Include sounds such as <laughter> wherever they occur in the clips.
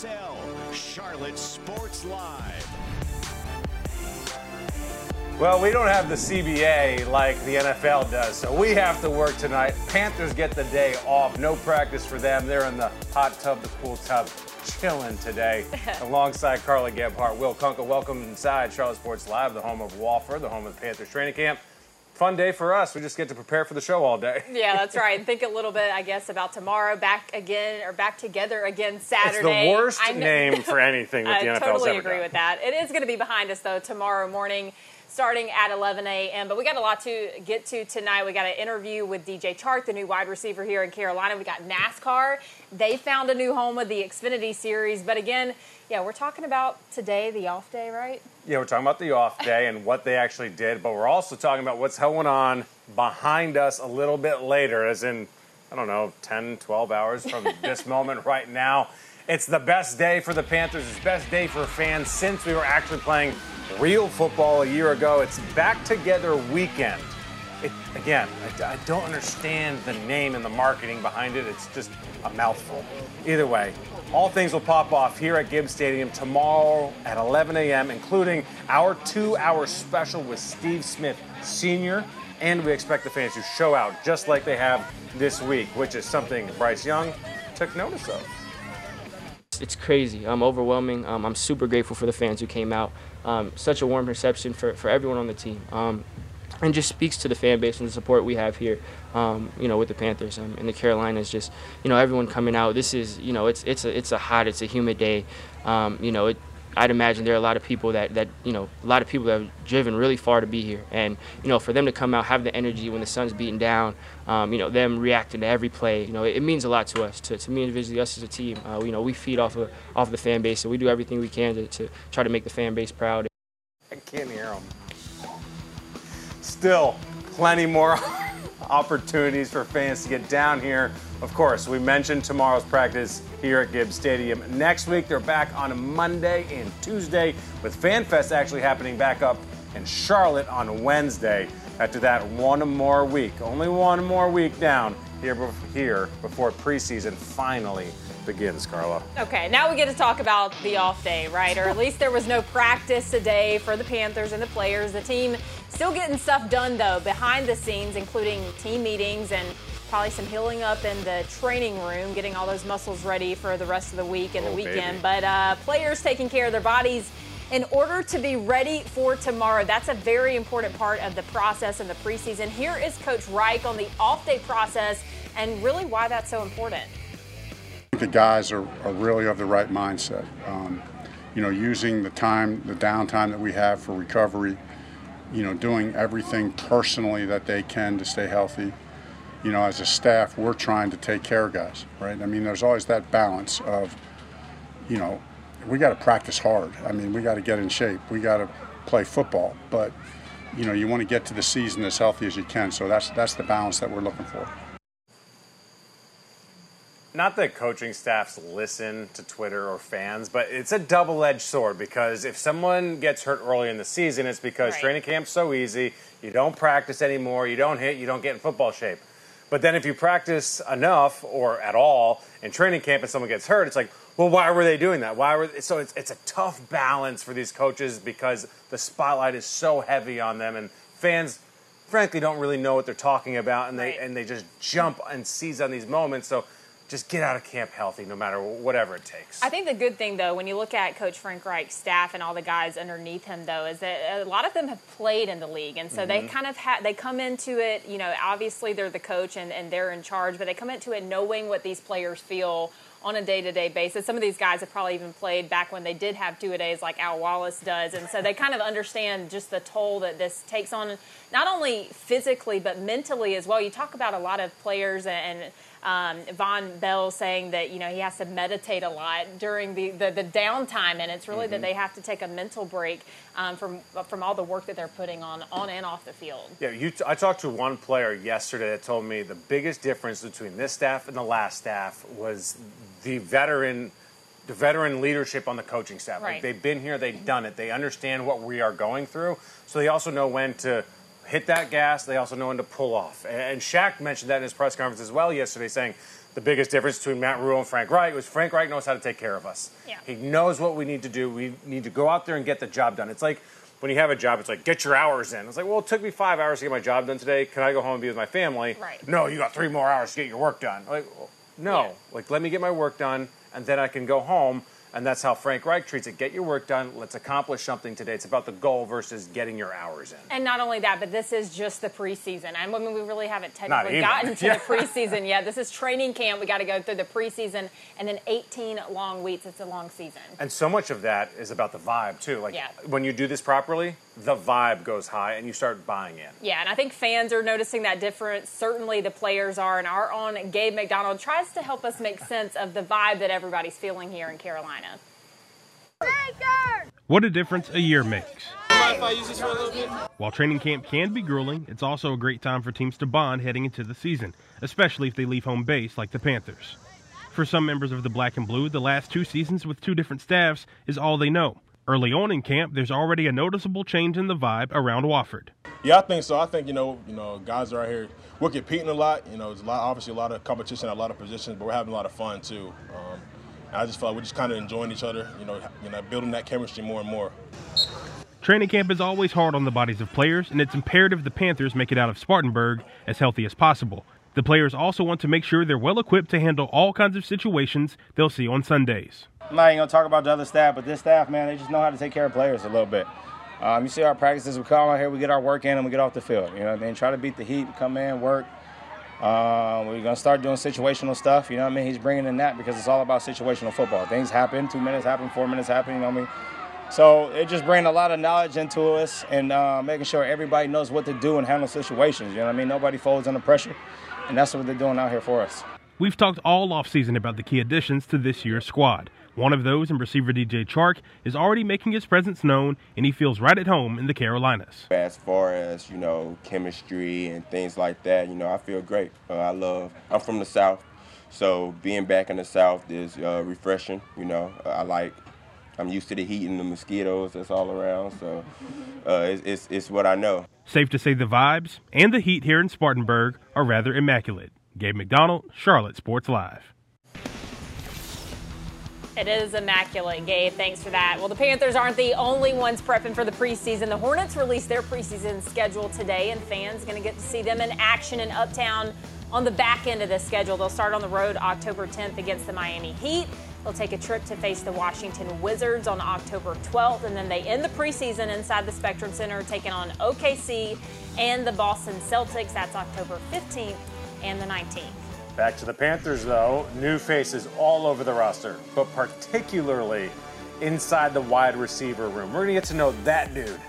RSL, Charlotte Sports Live. Well, we don't have the CBA like the NFL does, so we have to work tonight. Panthers get the day off. No practice for them. They're in the hot tub, the cool tub, chilling today <laughs> alongside Carla Gebhart. Will Kunkel, welcome inside Charlotte Sports Live, the home of Wofford, the home of the Panthers training camp. Fun day for us. We just get to prepare for the show all day. <laughs> Yeah, that's right. And think a little bit, I guess, about tomorrow. Back again, or back together again Saturday. It's the worst name for <laughs> anything that the I NFL's totally ever agree done. with that. It is going to be behind us though tomorrow morning, starting at 11 a.m. But we got a lot to get to tonight. We got an interview with DJ Chark, the new wide receiver here in Carolina. We got NASCAR. They found a new home with the Xfinity Series. But again, yeah, we're talking about today, the off day, right? Yeah, we're talking about the off day and what they actually did, but we're also talking about what's going on behind us a little bit later, as in, I don't know, 10, 12 hours from <laughs> this moment right now. It's the best day for the Panthers. It's the best day for fans since we were actually playing real football a year ago. It's back together weekend. It, again, I, I don't understand the name and the marketing behind it. It's just a mouthful. Either way, all things will pop off here at Gibbs Stadium tomorrow at 11 a.m., including our two hour special with Steve Smith Sr. And we expect the fans to show out just like they have this week, which is something Bryce Young took notice of. It's crazy. I'm um, overwhelming. Um, I'm super grateful for the fans who came out. Um, such a warm reception for, for everyone on the team. And just speaks to the fan base and the support we have here, um, you know, with the Panthers um, in the Carolinas. Just you know, everyone coming out. This is you know, it's it's a it's a hot, it's a humid day. Um, you know, it, I'd imagine there are a lot of people that that you know, a lot of people that have driven really far to be here, and you know, for them to come out, have the energy when the sun's beating down, um, you know, them reacting to every play, you know, it, it means a lot to us, to, to me individually, us as a team. Uh, you know, we feed off of off the fan base, so we do everything we can to, to try to make the fan base proud. I can't hear them. Still, plenty more <laughs> opportunities for fans to get down here. Of course, we mentioned tomorrow's practice here at Gibbs Stadium. Next week, they're back on Monday and Tuesday, with FanFest actually happening back up in Charlotte on Wednesday. After that, one more week, only one more week down here, here before preseason finally begins, Carla. Okay, now we get to talk about the off day, right? Or at least there was no practice today for the Panthers and the players. The team still getting stuff done, though, behind the scenes, including team meetings and probably some healing up in the training room, getting all those muscles ready for the rest of the week and Oh, the baby. weekend. But uh, players taking care of their bodies in order to be ready for tomorrow. That's a very important part of the process in the preseason. Here is Coach Reich on the off day process and really why that's so important. the guys are, are really of the right mindset. Um, you know, using the time, the downtime that we have for recovery, you know, doing everything personally that they can to stay healthy. You know, as a staff, we're trying to take care of guys, right? I mean, there's always that balance of, you know, we got to practice hard. I mean, we got to get in shape. We got to play football, but you know, you want to get to the season as healthy as you can. So that's that's the balance that we're looking for. Not that coaching staffs listen to Twitter or fans, but it's a double edged sword because if someone gets hurt early in the season, it's because Right. training camp's so easy, you don't practice anymore, you don't hit, you don't get in football shape. But then if you practice enough or at all in training camp and someone gets hurt, it's like, well, why were they doing that? Why were they? so it's it's a tough balance for these coaches because the spotlight is so heavy on them and fans frankly don't really know what they're talking about and they Right. and they just jump and seize on these moments. So just get out of camp healthy no matter whatever it takes. I think the good thing, though, when you look at Coach Frank Reich's staff and all the guys underneath him, though, is that a lot of them have played in the league, and so they mm-hmm. kind of ha- they come into it. You know, obviously they're the coach and, and they're in charge, but they come into it knowing what these players feel on a day-to-day basis. Some of these guys have probably even played back when they did have two-a-days, like Al Wallace does, and so they kind of understand just the toll that this takes on, not only physically but mentally as well. You talk about a lot of players and um, Vonn Bell saying that you know he has to meditate a lot during the, the, the downtime, and it's really that they have to take a mental break um, from from all the work that they're putting on on and off the field. Yeah, you t- I talked to one player yesterday that told me the biggest difference between this staff and the last staff was the veteran, the veteran leadership on the coaching staff. Like Right. they've been here, they've done it, they understand what we are going through, so they also know when to hit that gas. They also know when to pull off. And Shaq mentioned that in his press conference as well yesterday, saying the biggest difference between Matt Rhule and Frank Reich was Frank Reich knows how to take care of us. Yeah. He knows what we need to do. We need to go out there and get the job done. It's like when you have a job, it's like get your hours in. It's like, well, it took me five hours to get my job done today. Can I go home and be with my family? Right. No, you got three more hours to get your work done. Like, well, no. Yeah. Like, let me get my work done, and then I can go home. And that's how Frank Reich treats it. Get your work done. Let's accomplish something today. It's about the goal versus getting your hours in. And not only that, but this is just the preseason. And I mean, we really haven't technically gotten to <laughs> Yeah. the preseason yet. This is training camp. We got to go through the preseason and then 18 long weeks. It's a long season. And so much of that is about the vibe too. Like Yeah. when you do this properly, the vibe goes high and you start buying in. Yeah, and I think fans are noticing that difference. Certainly the players are, and our own Gabe McDonald tries to help us make sense of the vibe that everybody's feeling here in Carolina. What a difference a year makes. While training camp can be grueling, it's also a great time for teams to bond heading into the season, especially if they leave home base like the Panthers. For some members of the Black and Blue, the last two seasons with two different staffs is all they know. Early on in camp, there's already a noticeable change in the vibe around Wofford. Yeah, I think so. I think you know, you know, guys are out here. We're competing a lot. You know, there's a lot, obviously a lot of competition, a lot of positions, but we're having a lot of fun too. Um, I just feel like we're just kind of enjoying each other. You know, you know, building that chemistry more and more. Training camp is always hard on the bodies of players, and it's imperative the Panthers make it out of Spartanburg as healthy as possible. The players also want to make sure they're well equipped to handle all kinds of situations they'll see on Sundays. I'm not even gonna talk about the other staff, but this staff, man, they just know how to take care of players a little bit. Um, you see our practices, we come out here, we get our work in, and we get off the field. You know mean? Try to beat the heat, come in, work. Um, we're gonna start doing situational stuff. You know what I mean? He's bringing in that because it's all about situational football. Things happen, two minutes happen, four minutes happen. You know what I mean? So it just brings a lot of knowledge into us and uh, making sure everybody knows what to do and handle situations. You know what I mean? Nobody folds under pressure, and that's what they're doing out here for us. We've talked all offseason about the key additions to this year's squad. One of those, and receiver DJ Chark, is already making his presence known, and he feels right at home in the Carolinas. As far as you know, chemistry and things like that, you know, I feel great. Uh, I love. I'm from the South, so being back in the South is uh, refreshing. You know, I like. I'm used to the heat and the mosquitoes that's all around, so uh, it's, it's it's what I know. Safe to say the vibes and the heat here in Spartanburg are rather immaculate. Gabe McDonald, Charlotte Sports Live. It is immaculate, Gabe. Thanks for that. Well, the Panthers aren't the only ones prepping for the preseason. The Hornets released their preseason schedule today, and fans going to get to see them in action in Uptown on the back end of the schedule. They'll start on the road October 10th against the Miami Heat. They'll take a trip to face the Washington Wizards on October 12th, and then they end the preseason inside the Spectrum Center, taking on OKC and the Boston Celtics. That's October 15th and the 19th. Back to the Panthers, though. New faces all over the roster, but particularly inside the wide receiver room. We're going to get to know that dude.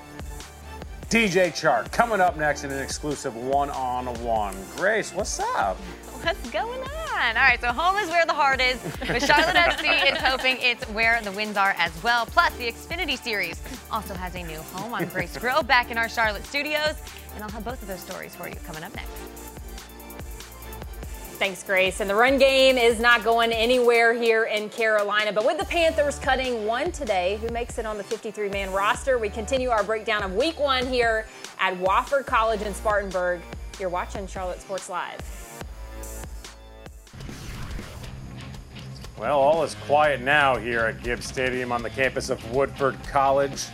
DJ Chark coming up next in an exclusive one on one. Grace, what's up? What's going on? All right, so home is where the heart is. <laughs> But Charlotte FC is hoping it's where the wins are as well. Plus, the Xfinity Series also has a new home. I'm Grace Grill back in our Charlotte studios, and I'll have both of those stories for you coming up next. Thanks, Grace. And the run game is not going anywhere here in Carolina. But with the Panthers cutting one today, who makes it on the 53 man roster, we continue our breakdown of week one here at Wofford College in Spartanburg. You're watching Charlotte Sports Live. Well, all is quiet now here at Gibbs Stadium on the campus of Woodford College.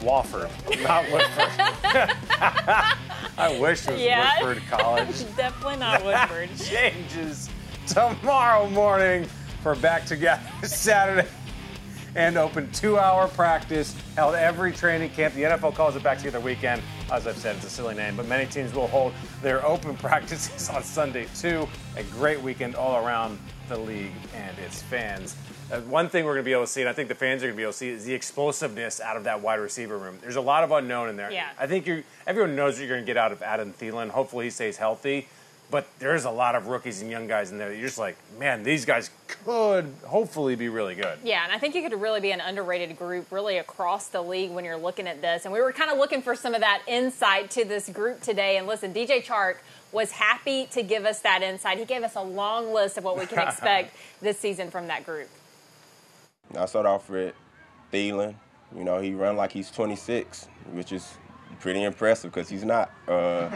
Wofford, not Woodford. <laughs> I wish it was Yeah. Woodford College. <laughs> Definitely not Woodford. <laughs> changes tomorrow morning for back together Saturday and open two hour practice held every training camp. The NFL calls it back together weekend. As I've said, it's a silly name, but many teams will hold their open <laughs> practices on Sunday too. A great weekend all around the league and its fans. Uh, one thing we're going to be able to see, and I think the fans are going to be able to see, is the explosiveness out of that wide receiver room. There's a lot of unknown in there. Yeah. I think you everyone knows what you're going to get out of Adam Thielen. Hopefully, he stays healthy. But there's a lot of rookies and young guys in there that you're just like, man, these guys could hopefully be really good. Yeah, and I think you could really be an underrated group really across the league when you're looking at this. And we were kind of looking for some of that insight to this group today. And listen, DJ Chark was happy to give us that insight. He gave us a long list of what we can <laughs> expect this season from that group. I start off with Thielen. You know, he run like he's 26, which is pretty impressive because he's not. Uh,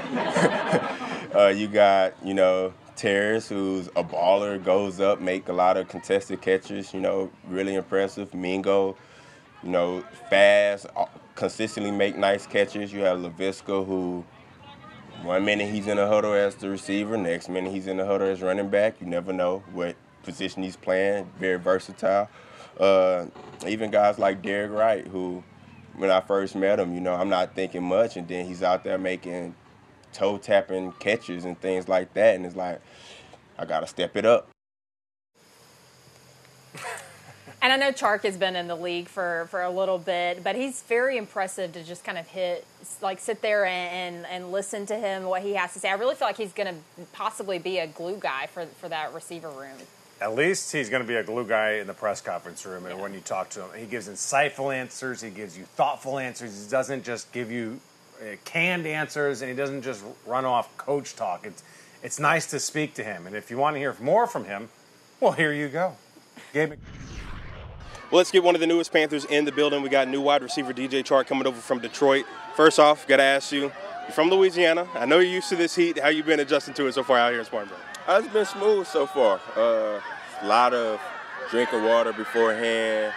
<laughs> uh, you got, you know, Terrace, who's a baller, goes up, make a lot of contested catches, you know, really impressive. Mingo, you know, fast, uh, consistently make nice catches. You have Laviska, who one minute he's in the huddle as the receiver, next minute he's in the huddle as running back. You never know what position he's playing. Very versatile. Uh, even guys like Derek Wright, who when I first met him, you know, I'm not thinking much, and then he's out there making toe tapping catches and things like that, and it's like I gotta step it up. <laughs> And I know Chark has been in the league for, for a little bit, but he's very impressive to just kind of hit, like sit there and, and, and listen to him, what he has to say. I really feel like he's going to possibly be a glue guy for, for that receiver room. At least he's going to be a glue guy in the press conference room, and Yeah. when you talk to him, he gives insightful answers. He gives you thoughtful answers. He doesn't just give you canned answers, and he doesn't just run off coach talk. It's it's nice to speak to him, and if you want to hear more from him, well, here you go. Gabe. Mc- Well, let's get one of the newest Panthers in the building. We got new wide receiver DJ Chark coming over from Detroit. First off, got to ask you, you're from Louisiana. I know you're used to this heat. How you been adjusting to it so far out here in Spartanburg? Uh, It's been smooth so far. Uh, a lot of drinking water beforehand,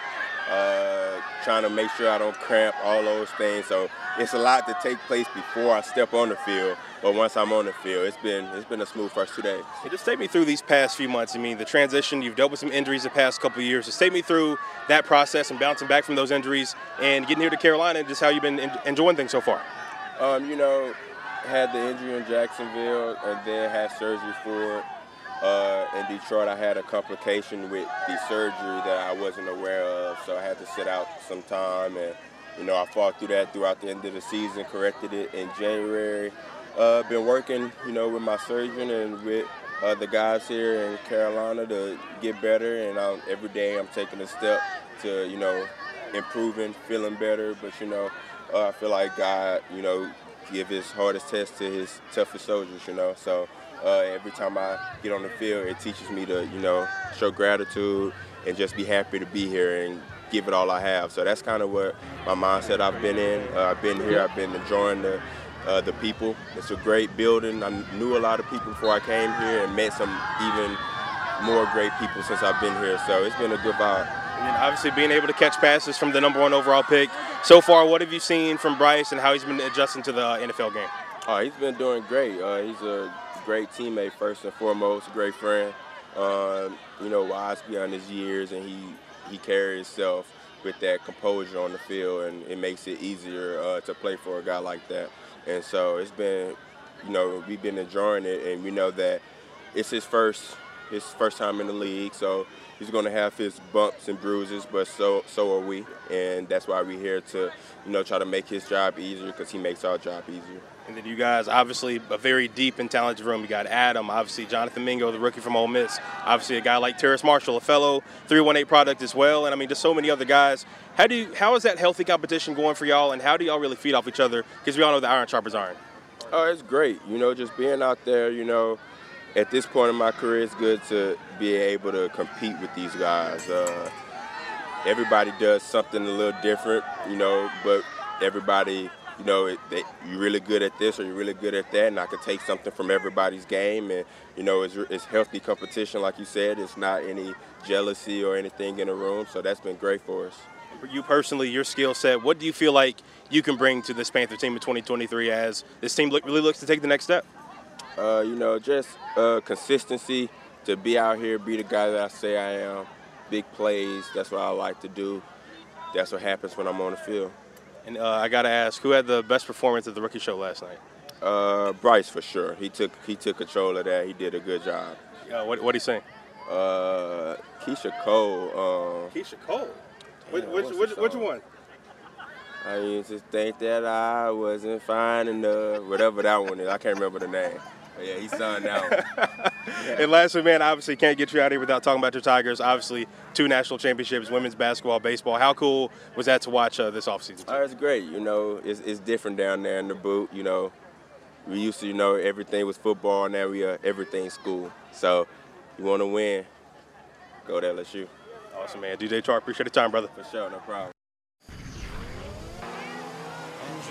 uh, trying to make sure I don't cramp, all those things. So it's a lot to take place before I step on the field. But once I'm on the field, it's been it's been a smooth first two days. Hey, just take me through these past few months. I mean, the transition, you've dealt with some injuries the past couple years. Just take me through that process and bouncing back from those injuries and getting here to Carolina and just how you've been en- enjoying things so far. Um, you know, had the injury in Jacksonville and then had surgery for it. Uh, in Detroit, I had a complication with the surgery that I wasn't aware of, so I had to sit out some time. And you know, I fought through that throughout the end of the season, corrected it in January. Uh, been working, you know, with my surgeon and with uh, the guys here in Carolina to get better. And um, every day I'm taking a step to, you know, improving, feeling better. But you know, uh, I feel like God, you know, give his hardest test to his toughest soldiers. You know, so uh, every time I get on the field, it teaches me to, you know, show gratitude and just be happy to be here and give it all I have. So that's kind of what my mindset I've been in. Uh, I've been here. I've been enjoying the uh, the people. It's a great building. I knew a lot of people before I came here and met some even more great people since I've been here. So it's been a good vibe. And obviously being able to catch passes from the number one overall pick. So far, what have you seen from Bryce and how he's been adjusting to the uh, NFL game? Oh, he's been doing great. Uh, he's a great teammate first and foremost, great friend. Um, you know, wise beyond his years, and he he carries himself with that composure on the field, and it makes it easier uh, to play for a guy like that. And so it's been, you know, we've been enjoying it, and we know that it's his first his first time in the league, so he's going to have his bumps and bruises, but so so are we, and that's why we're here to, you know, try to make his job easier because he makes our job easier. And then you guys, obviously, a very deep and talented room. You got Adam, obviously Jonathan Mingo, the rookie from Ole Miss. Obviously, a guy like Terrace Marshall, a fellow 318 product as well. And I mean, just so many other guys. How do you, how is that healthy competition going for y'all? And how do y'all really feed off each other? Because we all know the iron sharpers iron. Oh, it's great. You know, just being out there, you know, at this point in my career, it's good to be able to compete with these guys. Uh, everybody does something a little different, you know, but everybody, you know, it, they, you're really good at this or you're really good at that, and I can take something from everybody's game. And, you know, it's, it's healthy competition, like you said. It's not any jealousy or anything in the room, so that's been great for us. For you personally, your skill set, what do you feel like you can bring to this Panther team in 2023 as this team look, really looks to take the next step? Uh, you know, just uh, consistency to be out here, be the guy that I say I am. Big plays, that's what I like to do. That's what happens when I'm on the field. And uh, I got to ask, who had the best performance at the rookie show last night? Uh, Bryce for sure. He took he took control of that. He did a good job. Uh, what what he saying? Uh, Keyshia Cole. Um, Keyshia Cole. Which- which- which- which one? I used to think that I wasn't fine enough. Whatever that one is, I can't remember the name. But yeah, he sung that one. And lastly, man, obviously can't get you out here without talking about your Tigers. Obviously, two national championships, women's basketball, baseball. How cool was that to watch uh, this offseason? Oh, it's great. You know, it's, it's different down there in the boot. You know, we used to, you know, everything was football. Now we are everything school. So, you want to win, go to LSU. Awesome, man. DJ Chark, appreciate the time, brother. For sure, no problem.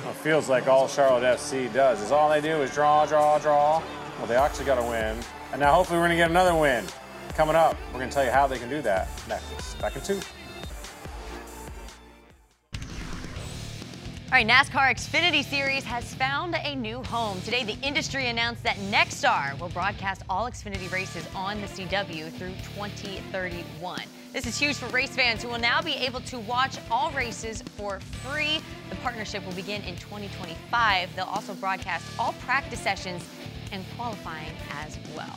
It feels like all Charlotte FC does is all they do is draw, draw, draw. Well, they actually got a win. And now hopefully we're going to get another win. Coming up, we're going to tell you how they can do that next. Back in two. All right, NASCAR Xfinity Series has found a new home. Today, the industry announced that Nexstar will broadcast all Xfinity races on the CW through 2031. This is huge for race fans who will now be able to watch all races for free. The partnership will begin in 2025. They'll also broadcast all practice sessions and qualifying as well.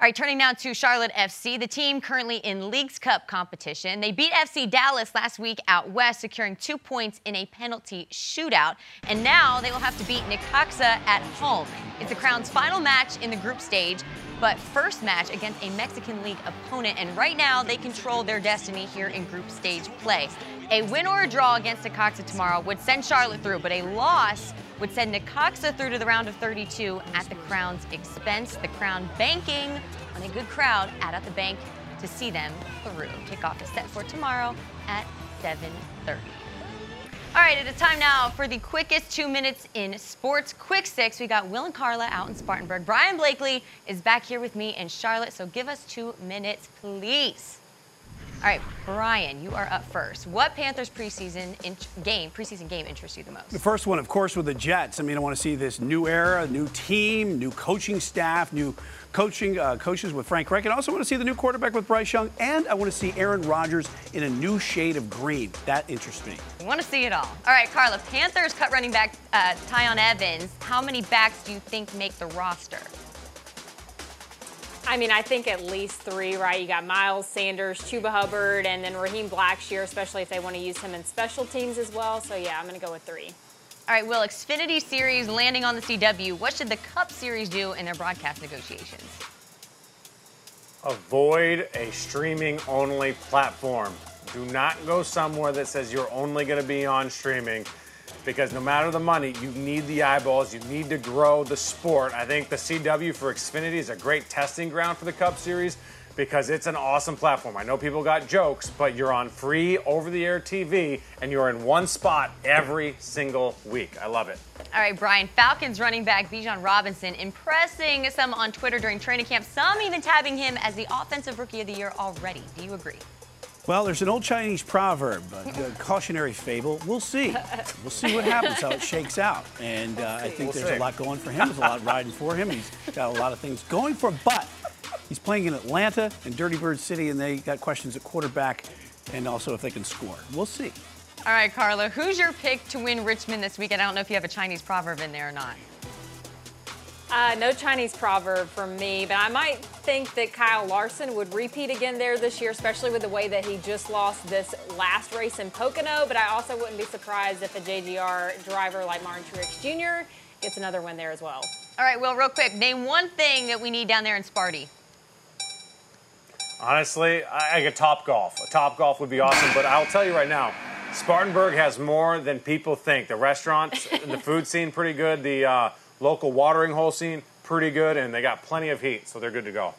All right, turning now to Charlotte FC, the team currently in Leagues Cup competition. They beat FC Dallas last week out west, securing two points in a penalty shootout. And now they will have to beat Necaxa at home. It's the Crown's final match in the group stage, but first match against a Mexican League opponent. And right now they control their destiny here in group stage play. A win or a draw against Necaxa tomorrow would send Charlotte through, but a loss would send Necaxa through to the round of 32 at the Crown's expense. The Crown banking on a good crowd out at the bank to see them through. Kickoff is set for tomorrow at 7:30. Right, it is time now for the quickest two minutes in sports. Quick six. We got Will and Carla out in Spartanburg. Brian Blakely is back here with me in Charlotte. So give us two minutes, please. All right, Brian, you are up first. What Panthers preseason game, preseason game interests you the most? The first one, of course, with the Jets. I mean, I want to see this new era, new team, new coaching staff, new coaching uh, coaches with Frank Reich. And I also want to see the new quarterback with Bryce Young. And I want to see Aaron Rodgers in a new shade of green. That interests me. We want to see it all. All right, Carla, Panthers cut running back uh, Tyon Evans. How many backs do you think make the roster? I mean, I think at least three, right? You got Miles Sanders, Chuba Hubbard, and then Raheem Blackshear, especially if they want to use him in special teams as well. So, yeah, I'm going to go with three. All right, Will, Xfinity Series landing on the CW. What should the Cup Series do in their broadcast negotiations? Avoid a streaming only platform. Do not go somewhere that says you're only going to be on streaming because no matter the money, you need the eyeballs, you need to grow the sport. I think the CW for Xfinity is a great testing ground for the Cup Series because it's an awesome platform. I know people got jokes, but you're on free over the air TV and you're in one spot every single week. I love it. All right, Brian, Falcons running back Bijan Robinson impressing some on Twitter during training camp, some even tabbing him as the offensive rookie of the year already. Do you agree? Well, there's an old Chinese proverb, a <laughs> cautionary fable. We'll see. We'll see what happens, how it shakes out. And uh, I think We'll there's see. a lot going for him. There's a lot riding for him. He's got a lot of things going for him. But he's playing in Atlanta and Dirty Bird City, and they got questions at quarterback and also if they can score. We'll see. All right, Carla, who's your pick to win Richmond this weekend? I don't know if you have a Chinese proverb in there or not. Uh, no Chinese proverb from me, but I might think that Kyle Larson would repeat again there this year, especially with the way that he just lost this last race in Pocono. But I also wouldn't be surprised if a JGR driver like Martin Truex Jr. gets another win there as well. All right, Will, real quick, name one thing that we need down there in Sparty. Honestly, I, I get Top Golf. A Top Golf would be awesome, but I'll tell you right now, Spartanburg has more than people think. The restaurants and the food scene pretty good. The uh, local watering hole scene pretty good, and they got plenty of heat, so they're good to go.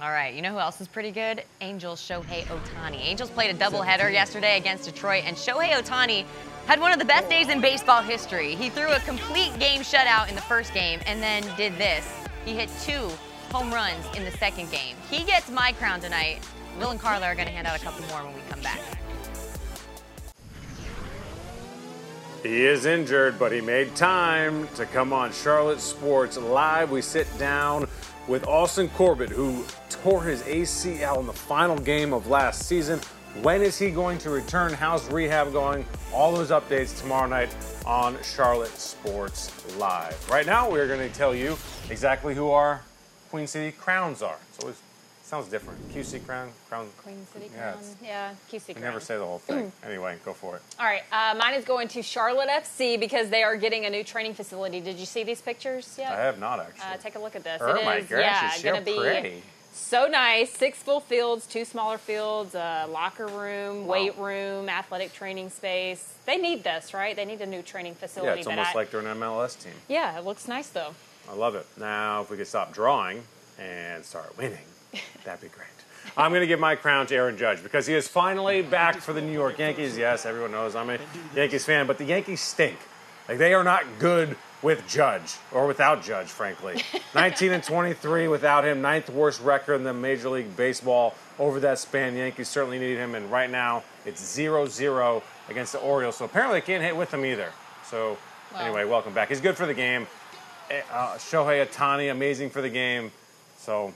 All right, you know who else is pretty good? Angels Shohei Ohtani. Angels played a doubleheader yesterday against Detroit, and Shohei Ohtani had one of the best days in baseball history. He threw a complete game shutout in the first game and then did this. He hit two home runs in the second game. He gets my crown tonight. Will and Carla are going to hand out a couple more when we come back. He is injured, but he made time to come on Charlotte Sports Live. We sit down with Austin Corbett, who tore his ACL in the final game of last season. When is he going to return? How's rehab going? All those updates tomorrow night on Charlotte Sports Live. Right now, we're going to tell you exactly who our Queen City crowns are. It's always sounds different. QC crown, crown. Queen City Yeah, Crown. Yeah, QC Crown. never say the whole thing. <clears throat> anyway, go for it. All right, uh, mine is going to Charlotte FC because they are getting a new training facility. Did you see these pictures yet? I have not actually. Uh, take a look at this. Oh it my is, gosh, yeah, it's gonna so be pretty. so nice. Six full fields, two smaller fields, a locker room, weight room, athletic training space. They need this, right? They need a new training facility. Yeah, it's almost I- like they're an MLS team. Yeah, it looks nice though. I love it. Now, if we could stop drawing and start winning, that'd be great. I'm going to give my crown to Aaron Judge because he is finally back for the New York Yankees. Yes, everyone knows I'm a Yankees fan, but the Yankees stink. Like they are not good with Judge or without Judge, frankly. <laughs> 19 and 23 without him, ninth worst record in the Major League Baseball over that span. Yankees certainly need him, and right now it's 0-0 against the Orioles. So apparently they can't hit with him either. So anyway, welcome back. He's good for the game. Eh, Uh, Shohei Ohtani, amazing for the game. So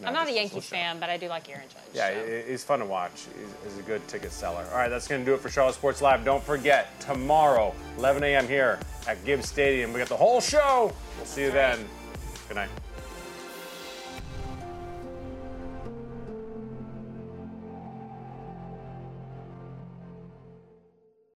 no, I'm not a Yankees fan, but I do like Aaron Judge. yeah, he- he's fun to watch. He's, he's a good ticket seller. All right, that's going to do it for Charlotte Sports Live. Don't forget, tomorrow, 11 a.m. here at Gibbs Stadium, we got the whole show. We'll see you then. Good night.